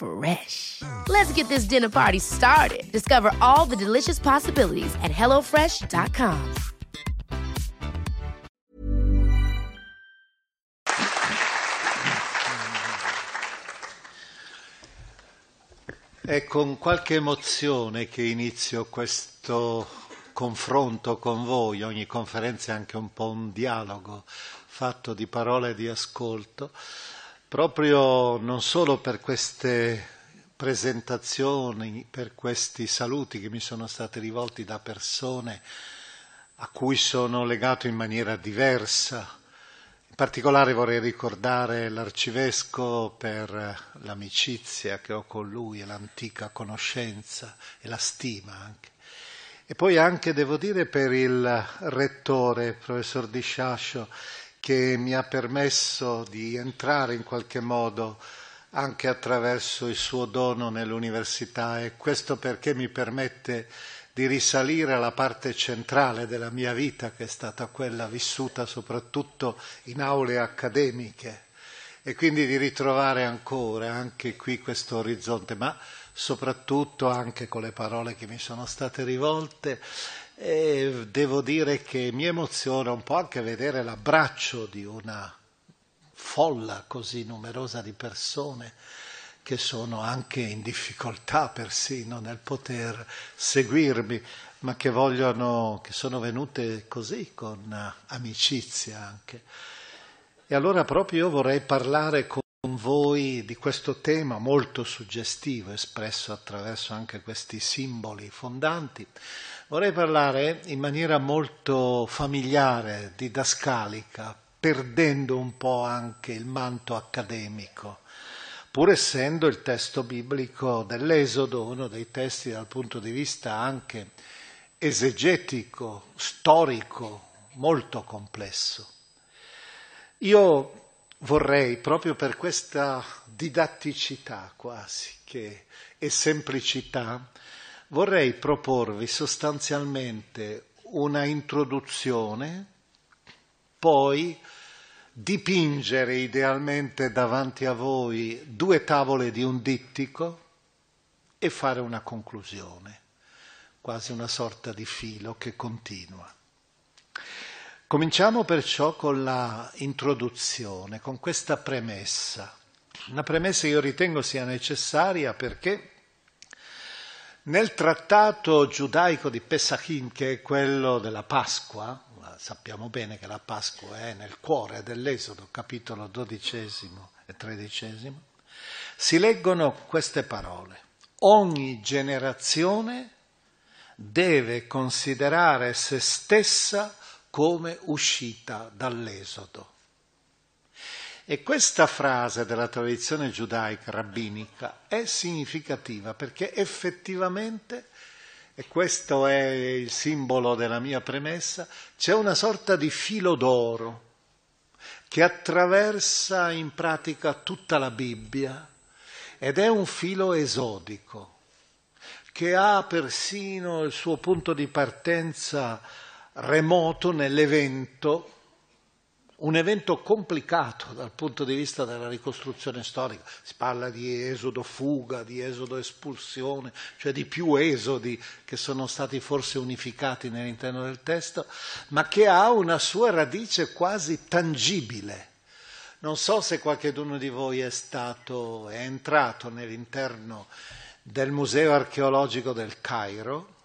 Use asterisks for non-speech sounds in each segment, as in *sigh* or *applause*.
Fresh. Let's get this dinner party started. Discover all the delicious possibilities at hellofresh.com. È con qualche emozione che inizio questo confronto con voi, ogni conferenza è anche un po' un dialogo fatto di parole di ascolto, proprio non solo per queste presentazioni, per questi saluti che mi sono stati rivolti da persone a cui sono legato in maniera diversa, in particolare vorrei ricordare l'arcivescovo per l'amicizia che ho con lui e l'antica conoscenza e la stima anche. E poi anche, devo dire, per il rettore, professor Di Sciascio, che mi ha permesso di entrare in qualche modo anche attraverso il suo dono nell'università e questo perché mi permette di risalire alla parte centrale della mia vita, che è stata quella vissuta soprattutto in aule accademiche, e quindi di ritrovare ancora anche qui questo orizzonte, ma soprattutto anche con le parole che mi sono state rivolte. E devo dire che mi emoziona un po' anche vedere l'abbraccio di una folla così numerosa di persone che sono anche in difficoltà persino nel poter seguirmi, ma che vogliono, che sono venute così con amicizia anche. E allora proprio io vorrei parlare con voi di questo tema molto suggestivo, espresso attraverso anche questi simboli fondanti. Vorrei parlare in maniera molto familiare, didascalica, perdendo un po' anche il manto accademico pur essendo il testo biblico dell'Esodo uno dei testi dal punto di vista anche esegetico, storico, molto complesso. Io vorrei, proprio per questa didatticità quasi che, e semplicità, vorrei proporvi sostanzialmente una introduzione, poi dipingere idealmente davanti a voi due tavole di un dittico e fare una conclusione, quasi una sorta di filo che continua. Cominciamo perciò con la introduzione, con questa premessa. Una premessa che io ritengo sia necessaria perché nel trattato giudaico di Pesachim, che è quello della Pasqua, sappiamo bene che la Pasqua è nel cuore dell'Esodo, capitolo dodicesimo e tredicesimo, si leggono queste parole. Ogni generazione deve considerare se stessa come uscita dall'Esodo. E questa frase della tradizione giudaica rabbinica è significativa perché effettivamente e questo è il simbolo della mia premessa, c'è una sorta di filo d'oro che attraversa in pratica tutta la Bibbia ed è un filo esodico che ha persino il suo punto di partenza remoto nell'evento un evento complicato dal punto di vista della ricostruzione storica. Si parla di esodo fuga, di esodo espulsione, cioè di più esodi che sono stati forse unificati nell'interno del testo, ma che ha una sua radice quasi tangibile. Non so se qualcuno di voi è stato, è entrato nell'interno del Museo archeologico del Cairo,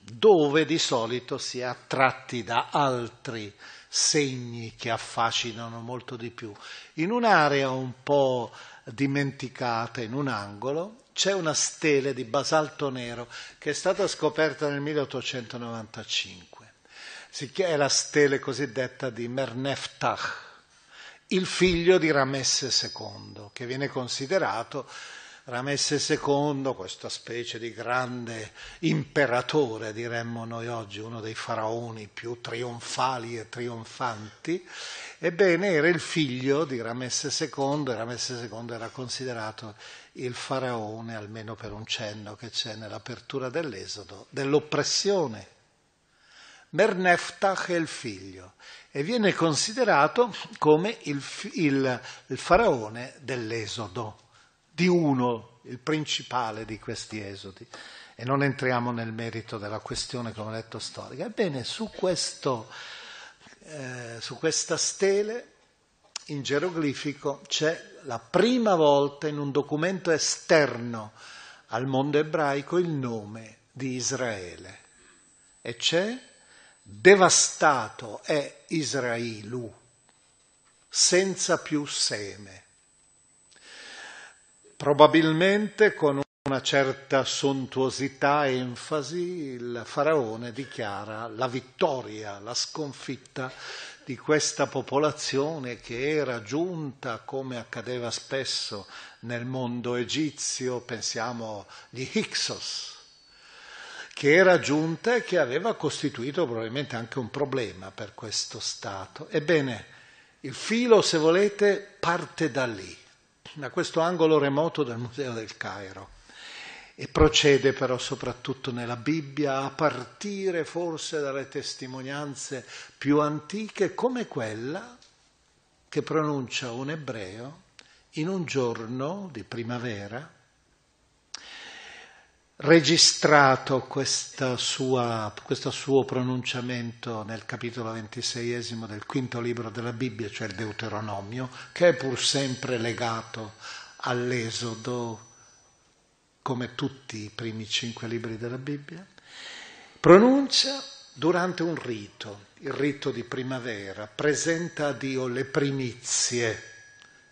dove di solito si è attratti da altri segni che affascinano molto di più. In un'area un po' dimenticata, in un angolo, c'è una stele di basalto nero che è stata scoperta nel 1895. È la stele cosiddetta di Merneftach, il figlio di Ramesse II, che viene considerato Ramesse II, questa specie di grande imperatore, diremmo noi oggi, uno dei faraoni più trionfali e trionfanti, ebbene era il figlio di Ramesse II e Ramesse II era considerato il faraone, almeno per un cenno che c'è nell'apertura dell'Esodo, dell'oppressione. Merneftach è il figlio e viene considerato come il, il, il faraone dell'Esodo di uno, il principale di questi esodi. E non entriamo nel merito della questione, come ho detto, storica. Ebbene, su, questo, eh, su questa stele in geroglifico c'è la prima volta in un documento esterno al mondo ebraico il nome di Israele. E c'è devastato è Israelu, senza più seme. Probabilmente con una certa sontuosità e enfasi il faraone dichiara la vittoria, la sconfitta di questa popolazione che era giunta, come accadeva spesso nel mondo egizio, pensiamo agli Hyksos, che era giunta e che aveva costituito probabilmente anche un problema per questo Stato. Ebbene, il filo, se volete, parte da lì da questo angolo remoto del Museo del Cairo. E procede però soprattutto nella Bibbia a partire forse dalle testimonianze più antiche come quella che pronuncia un ebreo in un giorno di primavera registrato questo suo pronunciamento nel capitolo ventiseiesimo del quinto libro della Bibbia, cioè il Deuteronomio, che è pur sempre legato all'Esodo, come tutti i primi cinque libri della Bibbia, pronuncia durante un rito, il rito di primavera, presenta a Dio le primizie,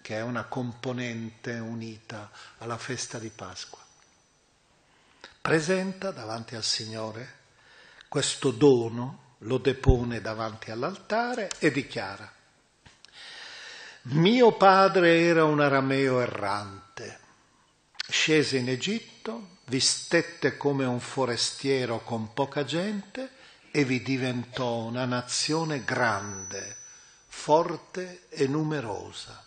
che è una componente unita alla festa di Pasqua presenta davanti al Signore questo dono, lo depone davanti all'altare e dichiara, mio padre era un arameo errante, scese in Egitto, vi stette come un forestiero con poca gente e vi diventò una nazione grande, forte e numerosa.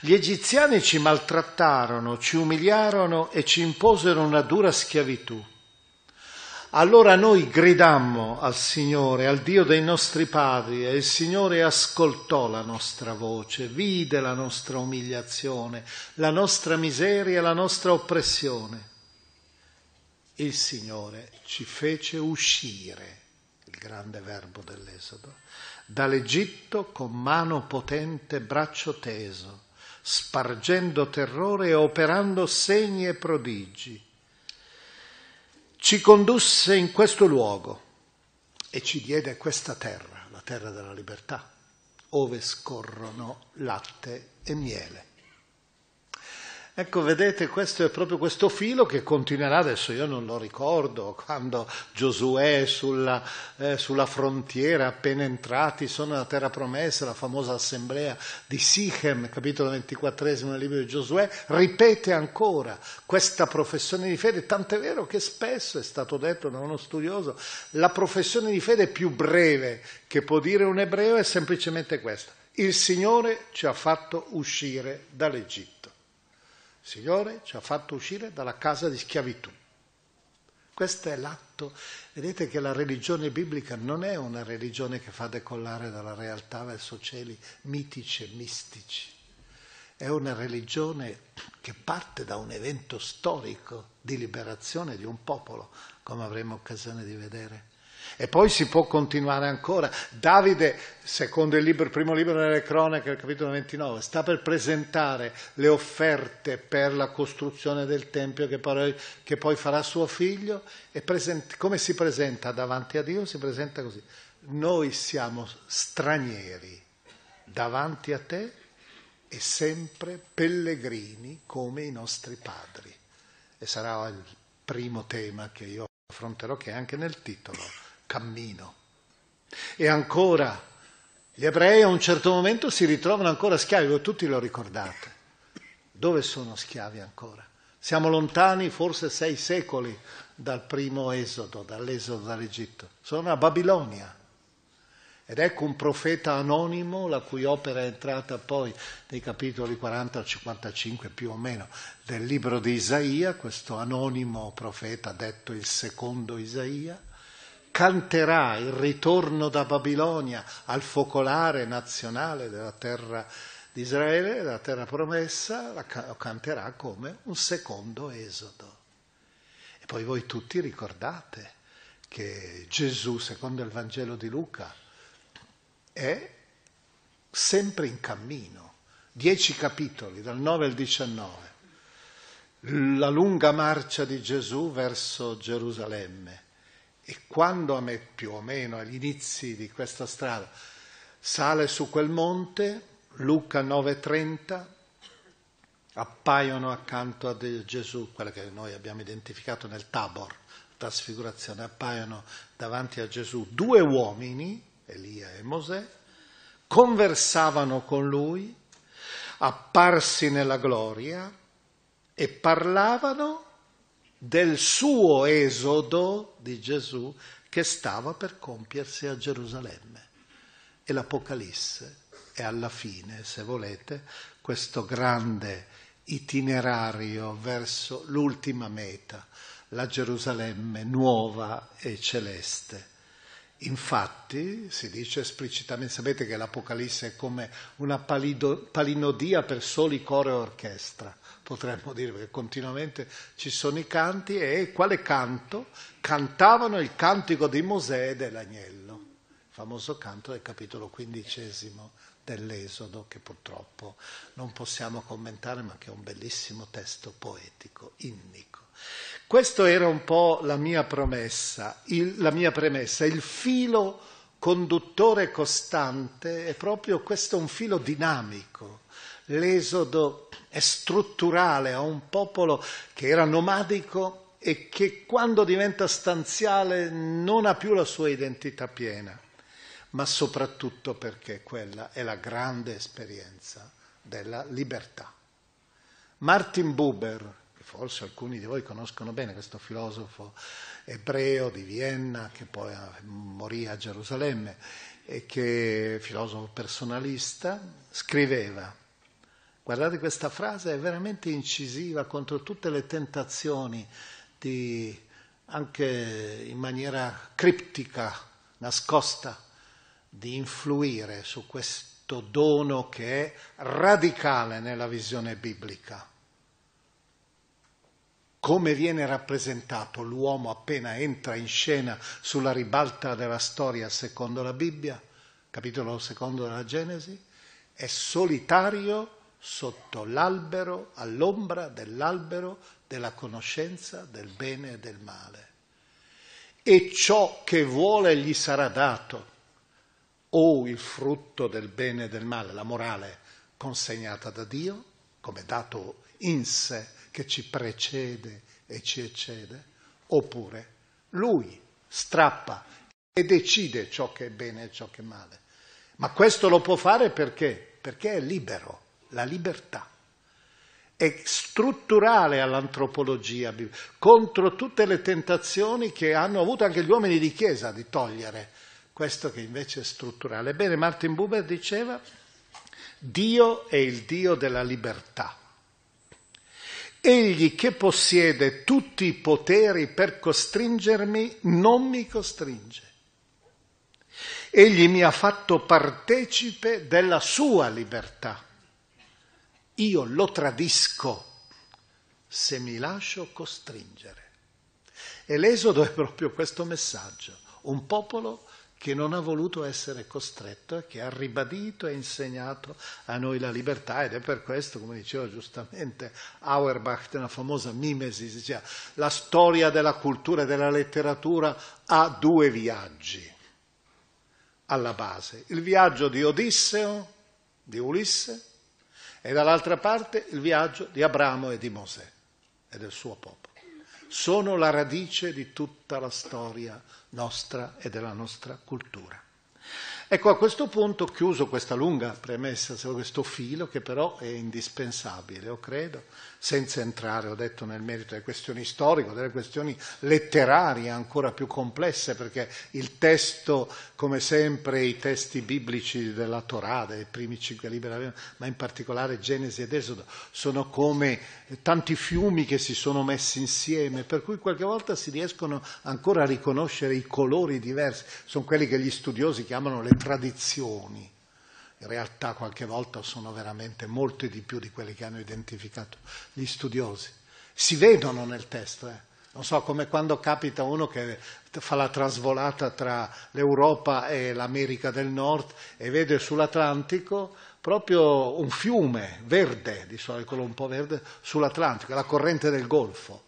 Gli egiziani ci maltrattarono, ci umiliarono e ci imposero una dura schiavitù. Allora noi gridammo al Signore, al Dio dei nostri padri, e il Signore ascoltò la nostra voce, vide la nostra umiliazione, la nostra miseria la nostra oppressione. Il Signore ci fece uscire, il grande verbo dell'Esodo, dall'Egitto con mano potente, braccio teso, spargendo terrore e operando segni e prodigi. Ci condusse in questo luogo e ci diede questa terra, la terra della libertà, ove scorrono latte e miele. Ecco, vedete, questo è proprio questo filo che continuerà, adesso. Io non lo ricordo, quando Giosuè sulla, eh, sulla frontiera, appena entrati, sono nella terra promessa, la famosa assemblea di Sichem, capitolo 24 del libro di Giosuè, ripete ancora questa professione di fede, tant'è vero che spesso è stato detto da uno studioso, la professione di fede più breve che può dire un ebreo è semplicemente questa, il Signore ci ha fatto uscire dall'Egitto. Signore ci ha fatto uscire dalla casa di schiavitù. Questo è l'atto. Vedete che la religione biblica non è una religione che fa decollare dalla realtà verso cieli mitici e mistici. È una religione che parte da un evento storico di liberazione di un popolo, come avremo occasione di vedere. E poi si può continuare ancora. Davide, secondo il, libro, primo libro delle cronache, capitolo 29, sta per presentare le offerte per la costruzione del Tempio che poi, che poi farà suo figlio. E present, come si presenta davanti a Dio? Si presenta così. Noi siamo stranieri davanti a te e sempre pellegrini come i nostri padri. E sarà il primo tema che io affronterò, che è anche nel titolo cammino. E ancora, gli ebrei a un certo momento si ritrovano ancora schiavi, voi tutti lo ricordate. Dove sono schiavi ancora? Siamo lontani forse sei secoli dal primo esodo, dall'esodo dall'Egitto. Sono a Babilonia. Ed ecco un profeta anonimo, la cui opera è entrata poi nei capitoli 40 al 55 più o meno del libro di Isaia, questo anonimo profeta detto il secondo Isaia, canterà il ritorno da Babilonia al focolare nazionale della terra di Israele, della terra promessa, lo canterà come un secondo esodo. E poi voi tutti ricordate che Gesù, secondo il Vangelo di Luca, è sempre in cammino. Dieci capitoli, dal 9 al 19. La lunga marcia di Gesù verso Gerusalemme e quando a me, più o meno agli inizi di questa strada, sale su quel monte, Luca 9:30, appaiono accanto a Gesù, quella che noi abbiamo identificato nel Tabor, trasfigurazione, appaiono davanti a Gesù due uomini, Elia e Mosè, conversavano con lui, apparsi nella gloria e parlavano del suo esodo di Gesù che stava per compiersi a Gerusalemme. E l'Apocalisse è alla fine, se volete, questo grande itinerario verso l'ultima meta, la Gerusalemme nuova e celeste. Infatti si dice esplicitamente, sapete che l'Apocalisse è come una palido, palinodia per soli coro e orchestra potremmo dire, perché continuamente ci sono i canti e quale canto? Cantavano il cantico di Mosè e dell'agnello, il famoso canto del capitolo quindicesimo dell'Esodo che purtroppo non possiamo commentare ma che è un bellissimo testo poetico, innico. Questa era un po' la mia promessa, il, la mia premessa, il filo conduttore costante è proprio questo un filo dinamico. L'esodo è strutturale a un popolo che era nomadico e che quando diventa stanziale non ha più la sua identità piena, ma soprattutto perché quella è la grande esperienza della libertà. Martin Buber, che forse alcuni di voi conoscono bene, questo filosofo ebreo di Vienna che poi morì a Gerusalemme e che filosofo personalista, scriveva Guardate questa frase, è veramente incisiva contro tutte le tentazioni di, anche in maniera criptica, nascosta, di influire su questo dono che è radicale nella visione biblica. Come viene rappresentato l'uomo appena entra in scena sulla ribalta della storia secondo la Bibbia, capitolo secondo della Genesi, è solitario sotto l'albero, all'ombra dell'albero della conoscenza del bene e del male. E ciò che vuole gli sarà dato, o il frutto del bene e del male, la morale consegnata da Dio, come dato in sé che ci precede e ci eccede, oppure lui strappa e decide ciò che è bene e ciò che è male. Ma questo lo può fare perché? Perché è libero la libertà. È strutturale all'antropologia, contro tutte le tentazioni che hanno avuto anche gli uomini di chiesa di togliere questo che invece è strutturale. Ebbene, Martin Buber diceva, Dio è il Dio della libertà Egli che possiede tutti i poteri per costringermi non mi costringe. Egli mi ha fatto partecipe della sua libertà. Io lo tradisco se mi lascio costringere. E l'esodo è proprio questo messaggio. Un popolo che non ha voluto essere costretto e che ha ribadito e insegnato a noi la libertà ed è per questo, come diceva giustamente Auerbach nella famosa Mimesis, diceva, la storia della cultura e della letteratura ha due viaggi alla base, il viaggio di Odisseo, di Ulisse, e dall'altra parte il viaggio di Abramo e di Mosè e del suo popolo sono la radice di tutta la storia nostra e della nostra cultura. Ecco, a questo punto, chiuso questa lunga premessa, questo filo che però è indispensabile, io credo, senza entrare, ho detto, nel merito delle questioni storiche, delle questioni letterarie ancora più complesse, perché il testo, come sempre i testi biblici della Torah, dei primi cinque libri, ma in particolare Genesi ed Esodo, sono come tanti fiumi che si sono messi insieme, per cui qualche volta si riescono ancora a riconoscere i colori diversi, sono quelli che gli studiosi chiamano le tradizioni in realtà qualche volta sono veramente molte di più di quelle che hanno identificato gli studiosi. Si vedono nel testo, eh. non so, come quando capita uno che fa la trasvolata tra l'Europa e l'America del Nord e vede sull'Atlantico proprio un fiume verde, di solito quello un po' verde, sull'Atlantico, la corrente del Golfo.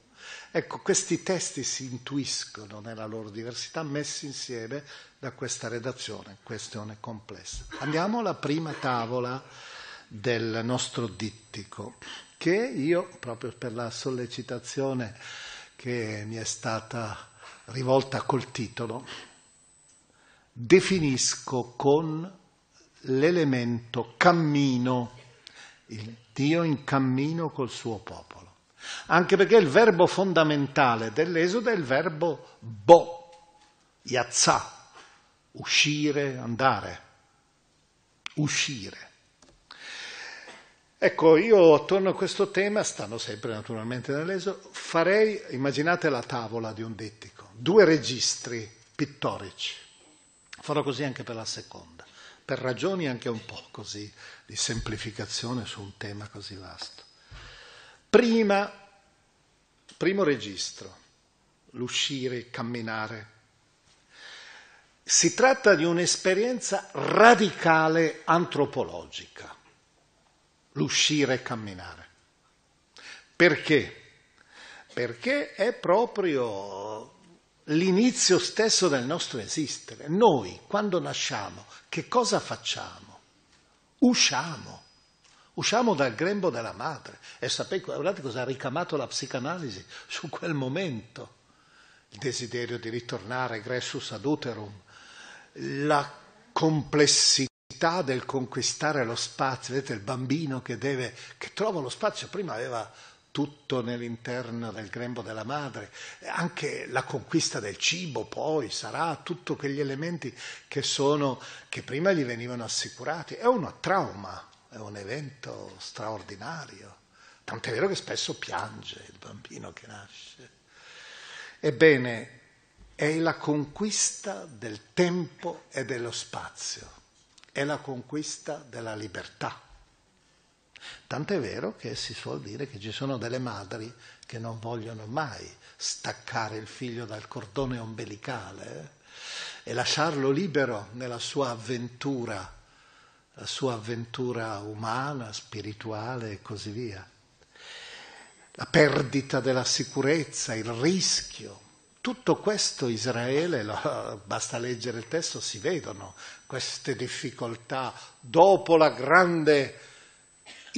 Ecco, questi testi si intuiscono nella loro diversità, messi insieme da questa redazione, questione complessa. Andiamo alla prima tavola del nostro dittico, che io, proprio per la sollecitazione che mi è stata rivolta col titolo, definisco con l'elemento cammino, il Dio in cammino col suo popolo. Anche perché il verbo fondamentale dell'Esodo è il verbo bo, yazzà, uscire, andare, uscire. Ecco, io attorno a questo tema, stando sempre naturalmente nell'eso, farei, immaginate la tavola di un dittico, due registri pittorici. Farò così anche per la seconda, per ragioni anche un po' così di semplificazione su un tema così vasto. Prima, primo registro, l'uscire, il camminare, si tratta di un'esperienza radicale antropologica, l'uscire e camminare. Perché? Perché è proprio l'inizio stesso del nostro esistere. Noi, quando nasciamo, che cosa facciamo? Usciamo. Usciamo dal grembo della madre. E sapete, guardate cosa ha ricamato la psicanalisi su quel momento. Il desiderio di ritornare, gressus ad uterum, la complessità del conquistare lo spazio, vedete il bambino che, deve, che trova lo spazio, prima aveva tutto nell'interno del grembo della madre, anche la conquista del cibo poi sarà tutti quegli elementi che, sono, che prima gli venivano assicurati. È un trauma, è un evento straordinario, tant'è vero che spesso piange il bambino che nasce. Ebbene, è la conquista del tempo e dello spazio, è la conquista della libertà. Tant'è vero che si suol dire che ci sono delle madri che non vogliono mai staccare il figlio dal cordone ombelicale eh, e lasciarlo libero nella sua avventura, la sua avventura umana, spirituale e così via. La perdita della sicurezza, il rischio, tutto questo Israele, basta leggere il testo, si vedono queste difficoltà dopo la grande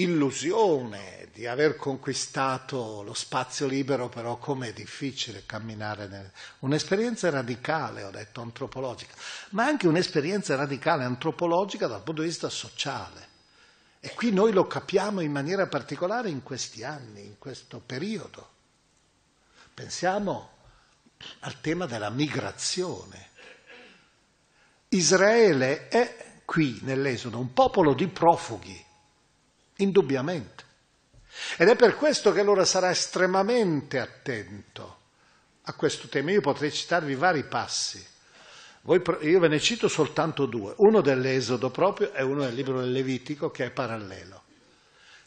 illusione di aver conquistato lo spazio libero, però com'è difficile camminare. Nel... Un'esperienza radicale, ho detto, antropologica, ma anche un'esperienza radicale antropologica dal punto di vista sociale. E qui noi lo capiamo in maniera particolare in questi anni, in questo periodo. Pensiamo al tema della migrazione. Israele è qui nell'Esodo un popolo di profughi, indubbiamente. Ed è per questo che allora sarà estremamente attento a questo tema. Io potrei citarvi vari passi. Voi, io ve ne cito soltanto due, uno dell'Esodo proprio e uno del libro del Levitico che è parallelo.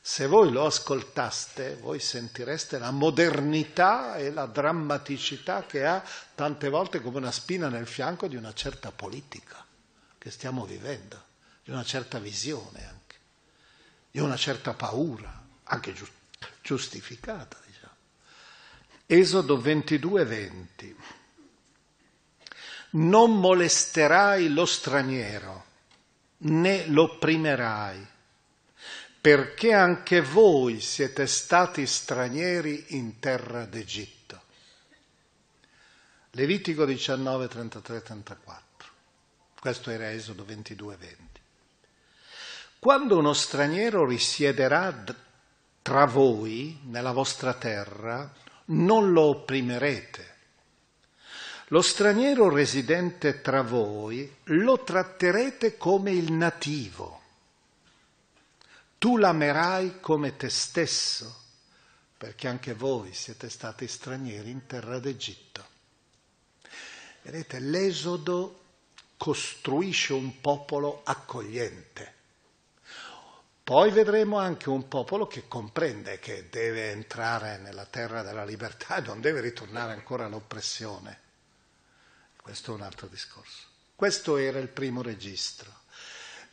Se voi lo ascoltaste, voi sentireste la modernità e la drammaticità che ha tante volte come una spina nel fianco di una certa politica che stiamo vivendo, di una certa visione anche, di una certa paura, anche giustificata. Diciamo. Esodo 22, 20. Non molesterai lo straniero, né lo opprimerai perché anche voi siete stati stranieri in terra d'Egitto. Levitico 19, 33, 34. Questo era Esodo 22, 20. Quando uno straniero risiederà tra voi, nella vostra terra, non lo opprimerete. Lo straniero residente tra voi lo tratterete come il nativo tu l'amerai come te stesso, perché anche voi siete stati stranieri in terra d'Egitto. Vedete, l'Esodo costruisce un popolo accogliente. Poi vedremo anche un popolo che comprende che deve entrare nella terra della libertà e non deve ritornare ancora all'oppressione. Questo è un altro discorso. Questo era il primo registro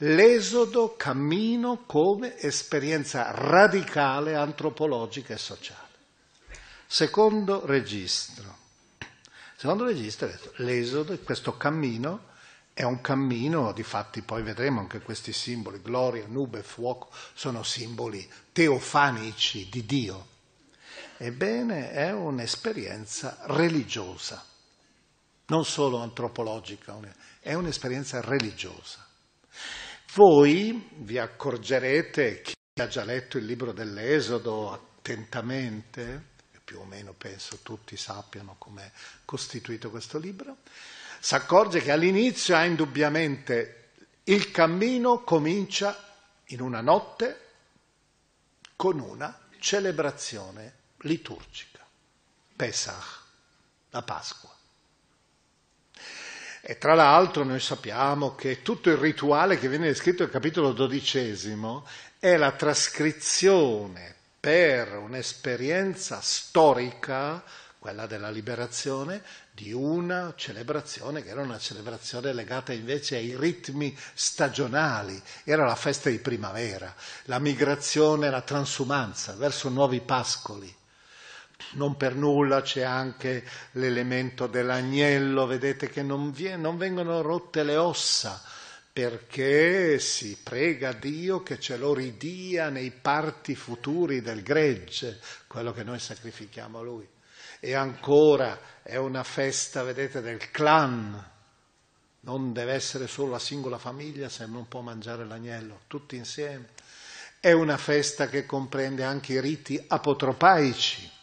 l'esodo cammino come esperienza radicale antropologica e sociale. Secondo registro. Secondo registro, l'esodo, questo cammino, è un cammino, di fatti poi vedremo anche questi simboli, gloria, nube, fuoco, sono simboli teofanici di Dio. Ebbene, è un'esperienza religiosa, non solo antropologica, è un'esperienza religiosa. Voi vi accorgerete, chi ha già letto il libro dell'Esodo attentamente, più o meno penso tutti sappiano com'è costituito questo libro, si accorge che all'inizio ha indubbiamente il cammino comincia in una notte con una celebrazione liturgica, Pesach, la Pasqua. E tra l'altro noi sappiamo che tutto il rituale che viene descritto nel capitolo dodicesimo è la trascrizione per un'esperienza storica, quella della liberazione, di una celebrazione che era una celebrazione legata invece ai ritmi stagionali, era la festa di primavera, la migrazione, la transumanza verso nuovi pascoli. Non per nulla c'è anche l'elemento dell'agnello, vedete che non, viene, non vengono rotte le ossa, perché si prega Dio che ce lo ridia nei parti futuri del gregge, quello che noi sacrifichiamo a Lui. E ancora è una festa, vedete, del clan. Non deve essere solo la singola famiglia se non può mangiare l'agnello, tutti insieme. È una festa che comprende anche i riti apotropaici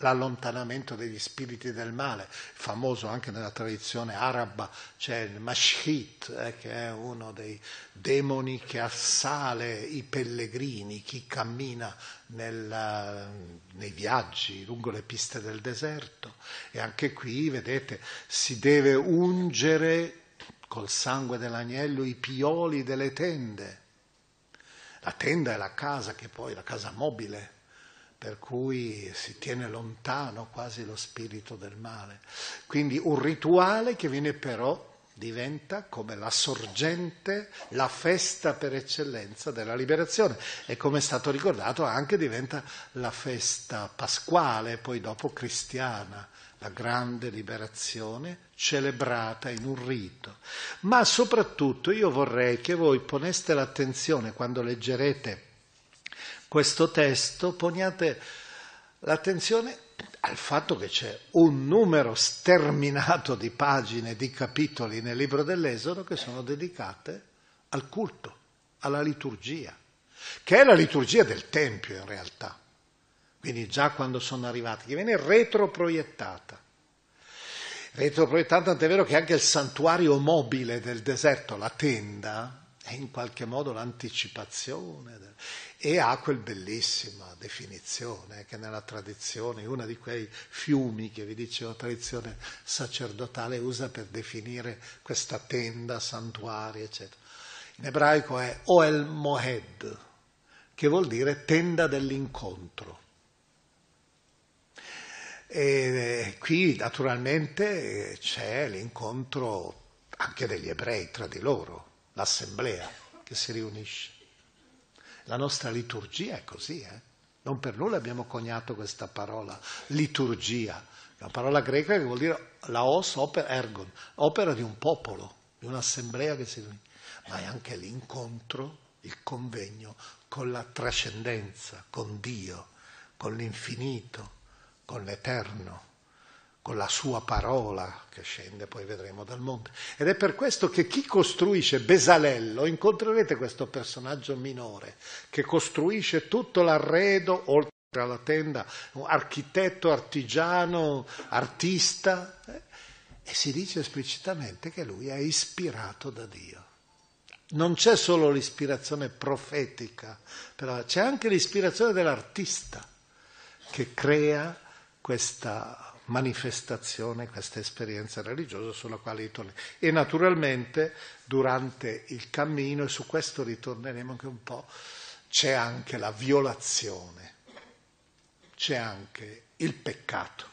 l'allontanamento degli spiriti del male, famoso anche nella tradizione araba, c'è il Mashhit, eh, che è uno dei demoni che assale i pellegrini, chi cammina nel, nei viaggi lungo le piste del deserto. E anche qui, vedete, si deve ungere col sangue dell'agnello i pioli delle tende. La tenda è la casa che poi, la casa mobile, per cui si tiene lontano quasi lo spirito del male. Quindi un rituale che viene però diventa come la sorgente, la festa per eccellenza della liberazione e come è stato ricordato anche diventa la festa pasquale, poi dopo cristiana, la grande liberazione celebrata in un rito. Ma soprattutto io vorrei che voi poneste l'attenzione quando leggerete questo testo, poniate l'attenzione al fatto che c'è un numero sterminato di pagine, di capitoli nel libro dell'Esodo che sono dedicate al culto, alla liturgia, che è la liturgia del Tempio in realtà. Quindi già quando sono arrivati, che viene retroproiettata. Retroproiettata, tant'è vero che anche il santuario mobile del deserto, la tenda, è in qualche modo l'anticipazione e ha quel bellissima definizione che nella tradizione, una di quei fiumi che vi dicevo, tradizione sacerdotale usa per definire questa tenda, santuario, eccetera. In ebraico è Oel Mohed, che vuol dire tenda dell'incontro. E qui naturalmente c'è l'incontro anche degli ebrei tra di loro, l'assemblea che si riunisce. La nostra liturgia è così, eh? non per nulla abbiamo coniato questa parola, liturgia, una parola greca che vuol dire laos opera ergon, opera di un popolo, di un'assemblea che si riunisce, ma è anche l'incontro, il convegno con la trascendenza, con Dio, con l'infinito, con l'eterno con la sua parola che scende, poi vedremo dal monte. Ed è per questo che chi costruisce Besalello, incontrerete questo personaggio minore, che costruisce tutto l'arredo, oltre alla tenda, architetto, artigiano, artista, eh? e si dice esplicitamente che lui è ispirato da Dio. Non c'è solo l'ispirazione profetica, però c'è anche l'ispirazione dell'artista che crea questa manifestazione, questa esperienza religiosa sulla quale ritorneremo. E naturalmente durante il cammino, e su questo ritorneremo anche un po', c'è anche la violazione, c'è anche il peccato,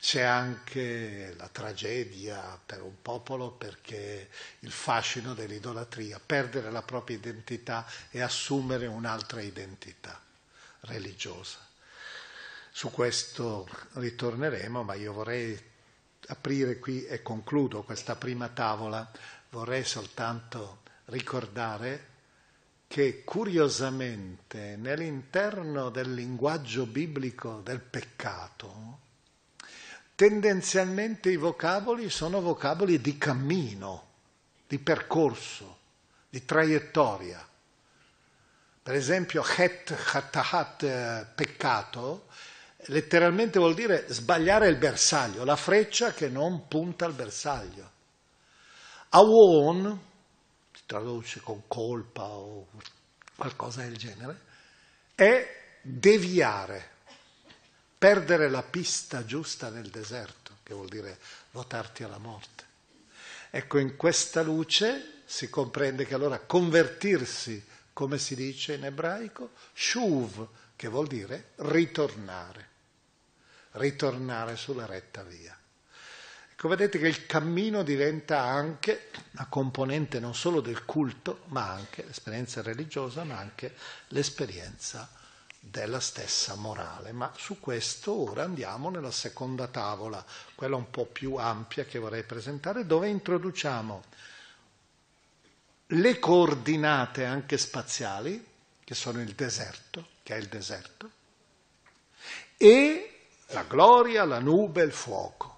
c'è anche la tragedia per un popolo perché il fascino dell'idolatria, perdere la propria identità e assumere un'altra identità religiosa. Su questo ritorneremo, ma io vorrei aprire qui e concludo questa prima tavola. Vorrei soltanto ricordare che curiosamente nell'interno del linguaggio biblico del peccato, tendenzialmente i vocaboli sono vocaboli di cammino, di percorso, di traiettoria. Per esempio, het, hatahat, eh, peccato, letteralmente vuol dire sbagliare il bersaglio, la freccia che non punta al bersaglio. Awon, si traduce con colpa o qualcosa del genere, è deviare, perdere la pista giusta nel deserto, che vuol dire votarti alla morte. Ecco, in questa luce si comprende che allora convertirsi, come si dice in ebraico, shuv, che vuol dire ritornare ritornare sulla retta via. Ecco, vedete che il cammino diventa anche una componente non solo del culto, ma anche l'esperienza religiosa, ma anche l'esperienza della stessa morale. Ma su questo ora andiamo nella seconda tavola, quella un po' più ampia che vorrei presentare, dove introduciamo le coordinate anche spaziali, che sono il deserto, che è il deserto, e la gloria, la nube, il fuoco.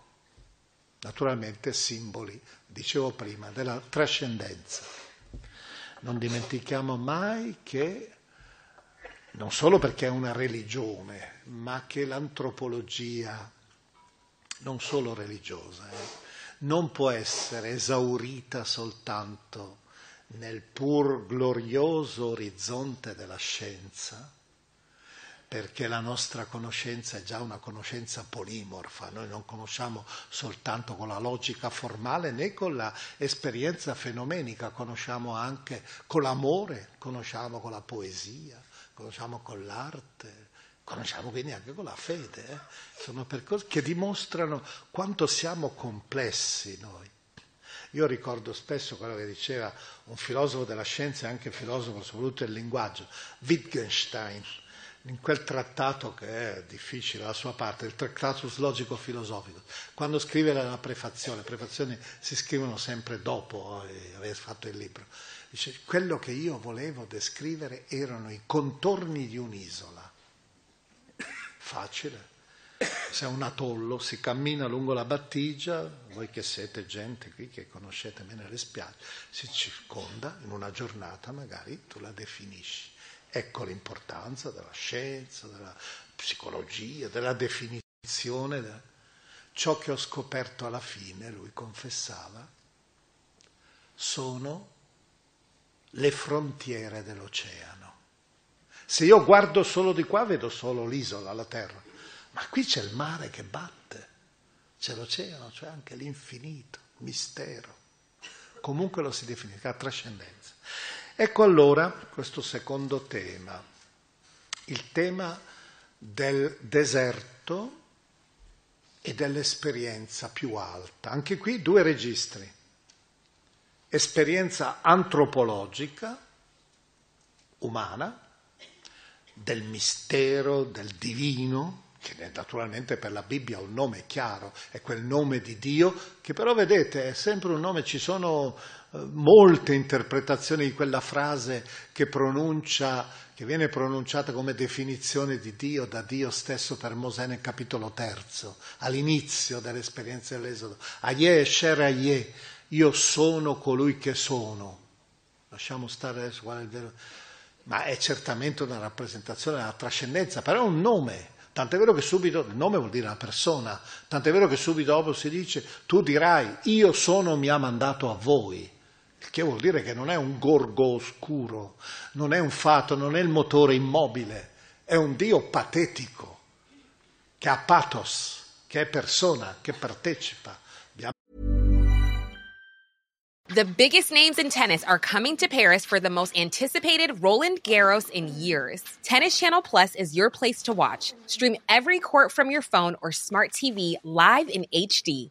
Naturalmente simboli, dicevo prima, della trascendenza. Non dimentichiamo mai che, non solo perché è una religione, ma che l'antropologia, non solo religiosa, eh, non può essere esaurita soltanto nel pur glorioso orizzonte della scienza, perché la nostra conoscenza è già una conoscenza polimorfa, noi non conosciamo soltanto con la logica formale né con l'esperienza fenomenica, conosciamo anche con l'amore, conosciamo con la poesia, conosciamo con l'arte, conosciamo quindi anche con la fede. Eh? Sono percorsi che dimostrano quanto siamo complessi noi. Io ricordo spesso quello che diceva un filosofo della scienza e anche filosofo soprattutto del linguaggio, Wittgenstein in quel trattato che è difficile la sua parte, il Tractatus Logico-Filosofico, quando scrive la prefazione, prefazioni si scrivono sempre dopo eh, aver fatto il libro, dice quello che io volevo descrivere erano i contorni di un'isola. Facile. Se è un atollo, si cammina lungo la battigia, voi che siete gente qui che conoscete bene le spiagge, si circonda in una giornata, magari tu la definisci Ecco l'importanza della scienza, della psicologia, della definizione. Ciò che ho scoperto alla fine, lui confessava, sono le frontiere dell'oceano. Se io guardo solo di qua vedo solo l'isola, la terra, ma qui c'è il mare che batte, c'è l'oceano, c'è anche l'infinito, mistero. Comunque lo si definisca trascendenza. Ecco allora questo secondo tema, il tema del deserto e dell'esperienza più alta. Anche qui due registri. Esperienza antropologica, umana, del mistero, del divino, che naturalmente per la Bibbia ha un nome chiaro, è quel nome di Dio, che però vedete è sempre un nome, ci sono molte interpretazioni di quella frase che pronuncia, che viene pronunciata come definizione di Dio da Dio stesso per Mosè nel capitolo terzo, all'inizio dell'esperienza dell'Esodo. Aie Sher Aie, io sono colui che sono. Lasciamo stare adesso qual è il vero ma è certamente una rappresentazione della trascendenza, però è un nome. Tant'è vero che subito, il nome vuol dire una persona, tant'è vero che subito dopo si dice, tu dirai, io sono, mi ha mandato a voi, che vuol dire che non è un gorgo oscuro, non è un fatto, non è il motore immobile, è un Dio patetico, che ha pathos, che è persona, che partecipa, The biggest names in tennis are coming to Paris for the most anticipated Roland Garros in years. Tennis Channel Plus is your place to watch. Stream every court from your phone or smart TV live in HD.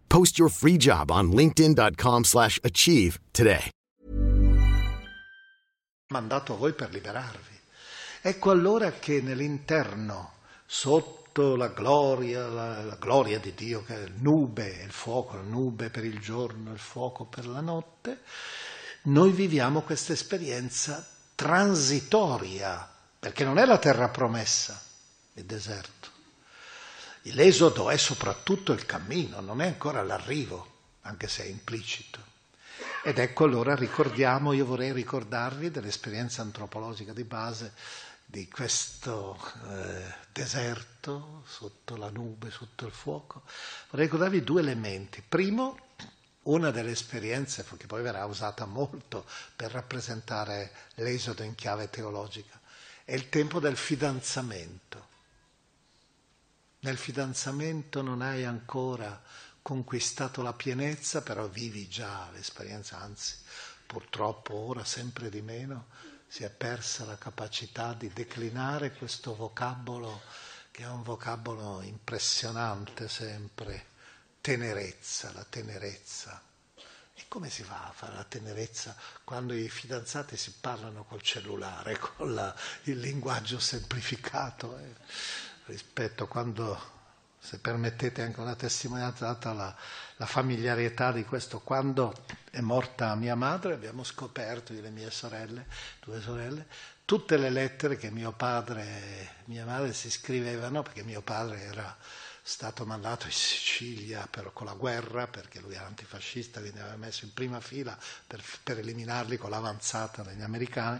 Post your free job on linkedin.com slash achieve today. Mandato a voi per liberarvi. Ecco allora che nell'interno, sotto la gloria, la, la gloria di Dio, che è il nube, il fuoco, la nube per il giorno, il fuoco per la notte, noi viviamo questa esperienza transitoria, perché non è la terra promessa, il deserto L'esodo è soprattutto il cammino, non è ancora l'arrivo, anche se è implicito. Ed ecco allora ricordiamo, io vorrei ricordarvi dell'esperienza antropologica di base di questo eh, deserto sotto la nube, sotto il fuoco. Vorrei ricordarvi due elementi. Primo, una delle esperienze che poi verrà usata molto per rappresentare l'esodo in chiave teologica, è il tempo del fidanzamento. Nel fidanzamento non hai ancora conquistato la pienezza, però vivi già l'esperienza, anzi purtroppo ora sempre di meno si è persa la capacità di declinare questo vocabolo che è un vocabolo impressionante sempre, tenerezza, la tenerezza. E come si fa a fare la tenerezza quando i fidanzati si parlano col cellulare, *laughs* con la, il linguaggio semplificato? Eh? Rispetto a quando, se permettete anche una testimonianza data la, la familiarità di questo, quando è morta mia madre abbiamo scoperto, io e le mie sorelle, due sorelle, tutte le lettere che mio padre e mia madre si scrivevano, perché mio padre era stato mandato in Sicilia per, con la guerra, perché lui era antifascista, quindi aveva messo in prima fila per, per eliminarli con l'avanzata degli americani,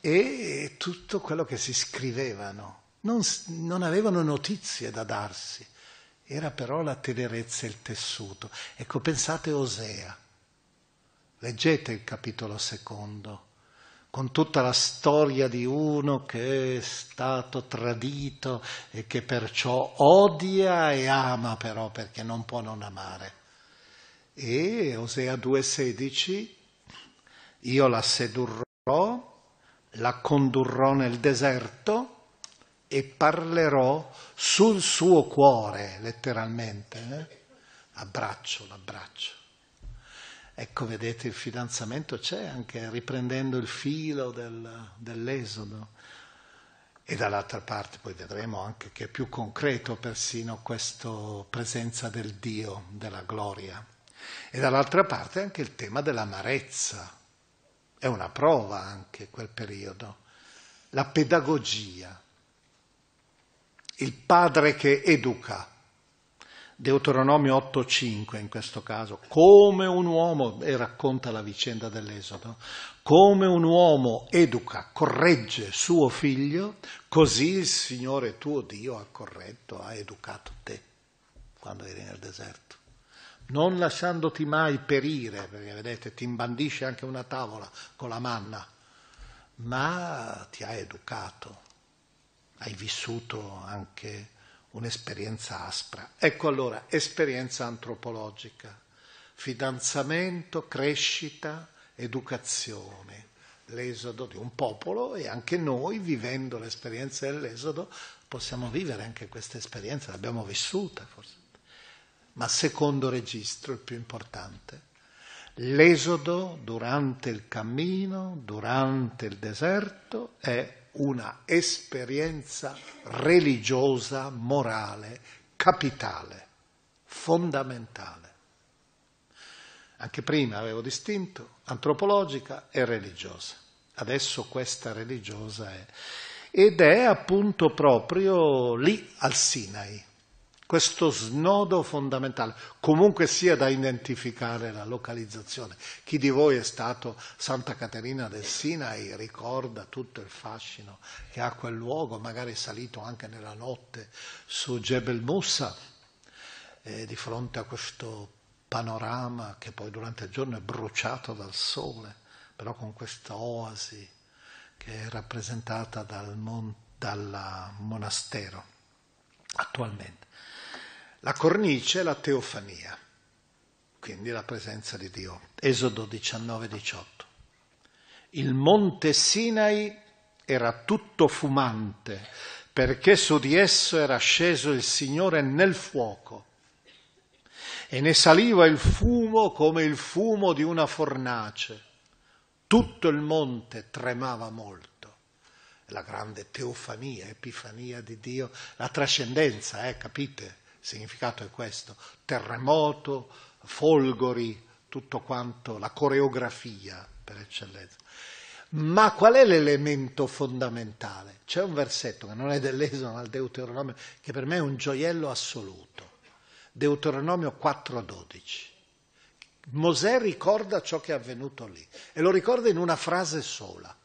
e tutto quello che si scrivevano non, non avevano notizie da darsi, era però la tenerezza e il tessuto. Ecco, pensate Osea, leggete il capitolo secondo, con tutta la storia di uno che è stato tradito e che perciò odia e ama però perché non può non amare. E Osea 2,16, io la sedurrò, la condurrò nel deserto, e parlerò sul suo cuore, letteralmente. Eh? Abbraccio, l'abbraccio. Ecco, vedete, il fidanzamento c'è anche riprendendo il filo del, dell'esodo. E dall'altra parte poi vedremo anche che è più concreto persino questa presenza del Dio, della gloria. E dall'altra parte anche il tema dell'amarezza. È una prova anche quel periodo. La pedagogia. Il padre che educa. Deuteronomio 8.5 in questo caso, come un uomo, e racconta la vicenda dell'Esodo, come un uomo educa, corregge suo figlio, così il Signore tuo Dio ha corretto, ha educato te quando eri nel deserto. Non lasciandoti mai perire, perché vedete, ti imbandisce anche una tavola con la manna, ma ti ha educato, hai vissuto anche un'esperienza aspra. Ecco allora, esperienza antropologica, fidanzamento, crescita, educazione, l'esodo di un popolo e anche noi, vivendo l'esperienza dell'esodo, possiamo vivere anche questa esperienza, l'abbiamo vissuta forse. Ma secondo registro, il più importante, l'esodo durante il cammino, durante il deserto, è una esperienza religiosa, morale, capitale, fondamentale. Anche prima avevo distinto antropologica e religiosa. Adesso questa religiosa è. Ed è appunto proprio lì al Sinai, questo snodo fondamentale, comunque sia da identificare la localizzazione. Chi di voi è stato Santa Caterina del Sinai ricorda tutto il fascino che ha quel luogo, magari è salito anche nella notte su Jebel Musa, eh, di fronte a questo panorama che poi durante il giorno è bruciato dal sole, però con questa oasi che è rappresentata dal, mon- dal monastero attualmente. La cornice è la teofania, quindi la presenza di Dio. Esodo 19-18. Il monte Sinai era tutto fumante perché su di esso era sceso il Signore nel fuoco e ne saliva il fumo come il fumo di una fornace. Tutto il monte tremava molto. La grande teofania, epifania di Dio, la trascendenza, eh, capite? Il significato è questo, terremoto, folgori, tutto quanto, la coreografia per eccellenza. Ma qual è l'elemento fondamentale? C'è un versetto che non è dell'Esodo ma del Deuteronomio, che per me è un gioiello assoluto. Deuteronomio 4:12. Mosè ricorda ciò che è avvenuto lì e lo ricorda in una frase sola.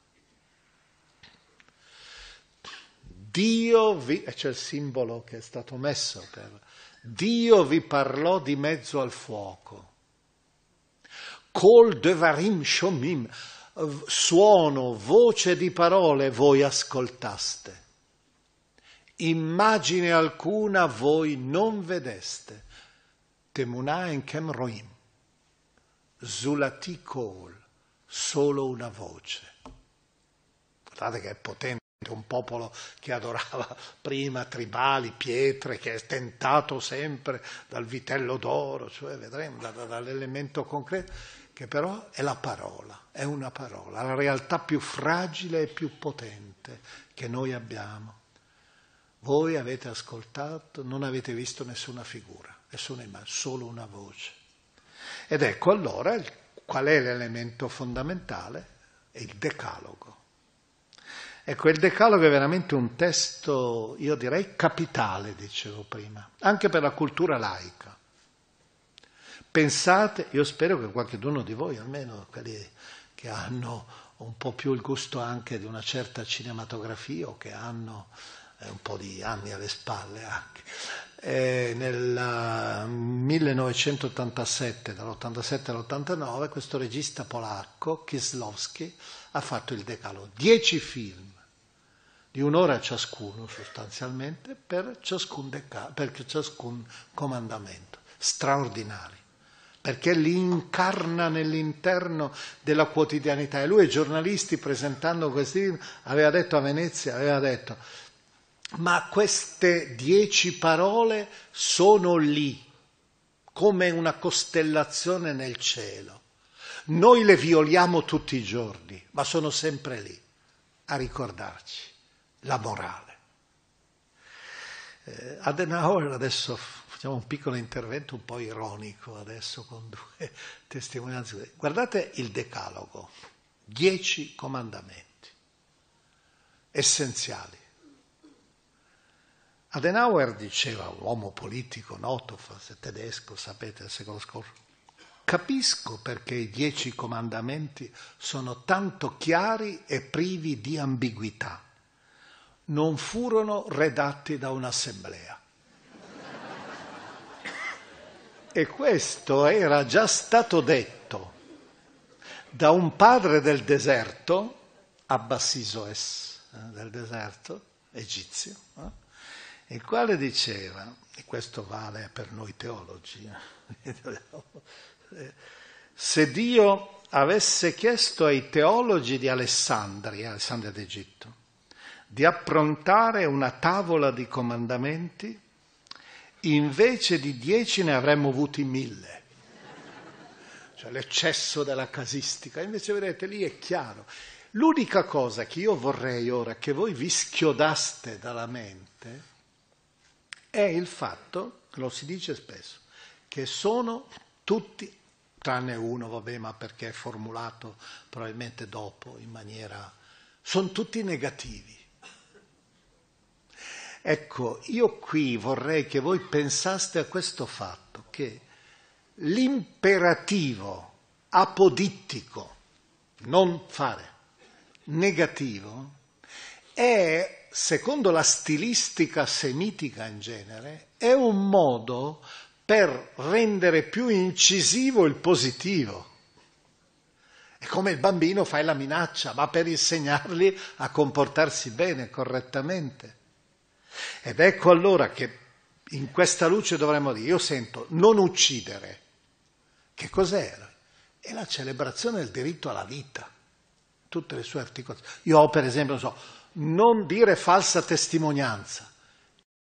Dio vi, e c'è il simbolo che è stato messo per Dio vi parlò di mezzo al fuoco. Col devarim shomim, suono, voce di parole voi ascoltaste. Immagine alcuna voi non vedeste. Temunah en kemroim. Zulati kol, solo una voce. Guardate che è potente un popolo che adorava *laughs* prima tribali, pietre, che è tentato sempre dal vitello d'oro, cioè vedremo da, da, dall'elemento concreto, che però è la parola, è una parola, la realtà più fragile e più potente che noi abbiamo. Voi avete ascoltato, non avete visto nessuna figura, nessuna immagine, solo una voce. Ed ecco allora qual è l'elemento fondamentale? È il decalogo. Ecco, il Decalogo è veramente un testo, io direi, capitale, dicevo prima, anche per la cultura laica. Pensate, io spero che qualcuno di voi, almeno quelli che hanno un po' più il gusto anche di una certa cinematografia o che hanno eh, un po' di anni alle spalle anche, eh, nel 1987, dall'87 all'89, questo regista polacco, Kieslowski, ha fatto il Decalogo, dieci film di un'ora ciascuno sostanzialmente per ciascun, deca- per ciascun comandamento, straordinari, perché li incarna nell'interno della quotidianità. E lui ai giornalisti presentando questi film aveva detto a Venezia, aveva detto, ma queste dieci parole sono lì, come una costellazione nel cielo, Noi le violiamo tutti i giorni, ma sono sempre lì a ricordarci la morale. Eh, Adenauer, adesso facciamo un piccolo intervento un po' ironico adesso con due *laughs* testimonianze. Guardate il decalogo, dieci comandamenti essenziali. Adenauer diceva, un uomo politico noto, forse tedesco, sapete, del secolo scorso, Capisco perché i dieci comandamenti sono tanto chiari e privi di ambiguità. Non furono redatti da un'assemblea. E questo era già stato detto da un padre del deserto, Abbasisoes, eh, del deserto egizio, eh, il quale diceva, e questo vale per noi teologi, eh, se Dio avesse chiesto ai teologi di Alessandria, Alessandria d'Egitto, di approntare una tavola di comandamenti, invece di dieci ne avremmo avuti mille. Cioè l'eccesso della casistica. Invece vedete, lì è chiaro. L'unica cosa che io vorrei ora che voi vi schiodaste dalla mente è il fatto, lo si dice spesso, che sono tutti tranne uno, vabbè, ma perché è formulato probabilmente dopo in maniera... sono tutti negativi. Ecco, io qui vorrei che voi pensaste a questo fatto, che l'imperativo apodittico, non fare, negativo, è, secondo la stilistica semitica in genere, è un modo per rendere più incisivo il positivo. È come il bambino fai la minaccia, ma per insegnargli a comportarsi bene, correttamente. Ed ecco allora che in questa luce dovremmo dire, io sento non uccidere. Che cos'era? È la celebrazione del diritto alla vita, tutte le sue articolazioni. Io ho per esempio, non so, non dire falsa testimonianza,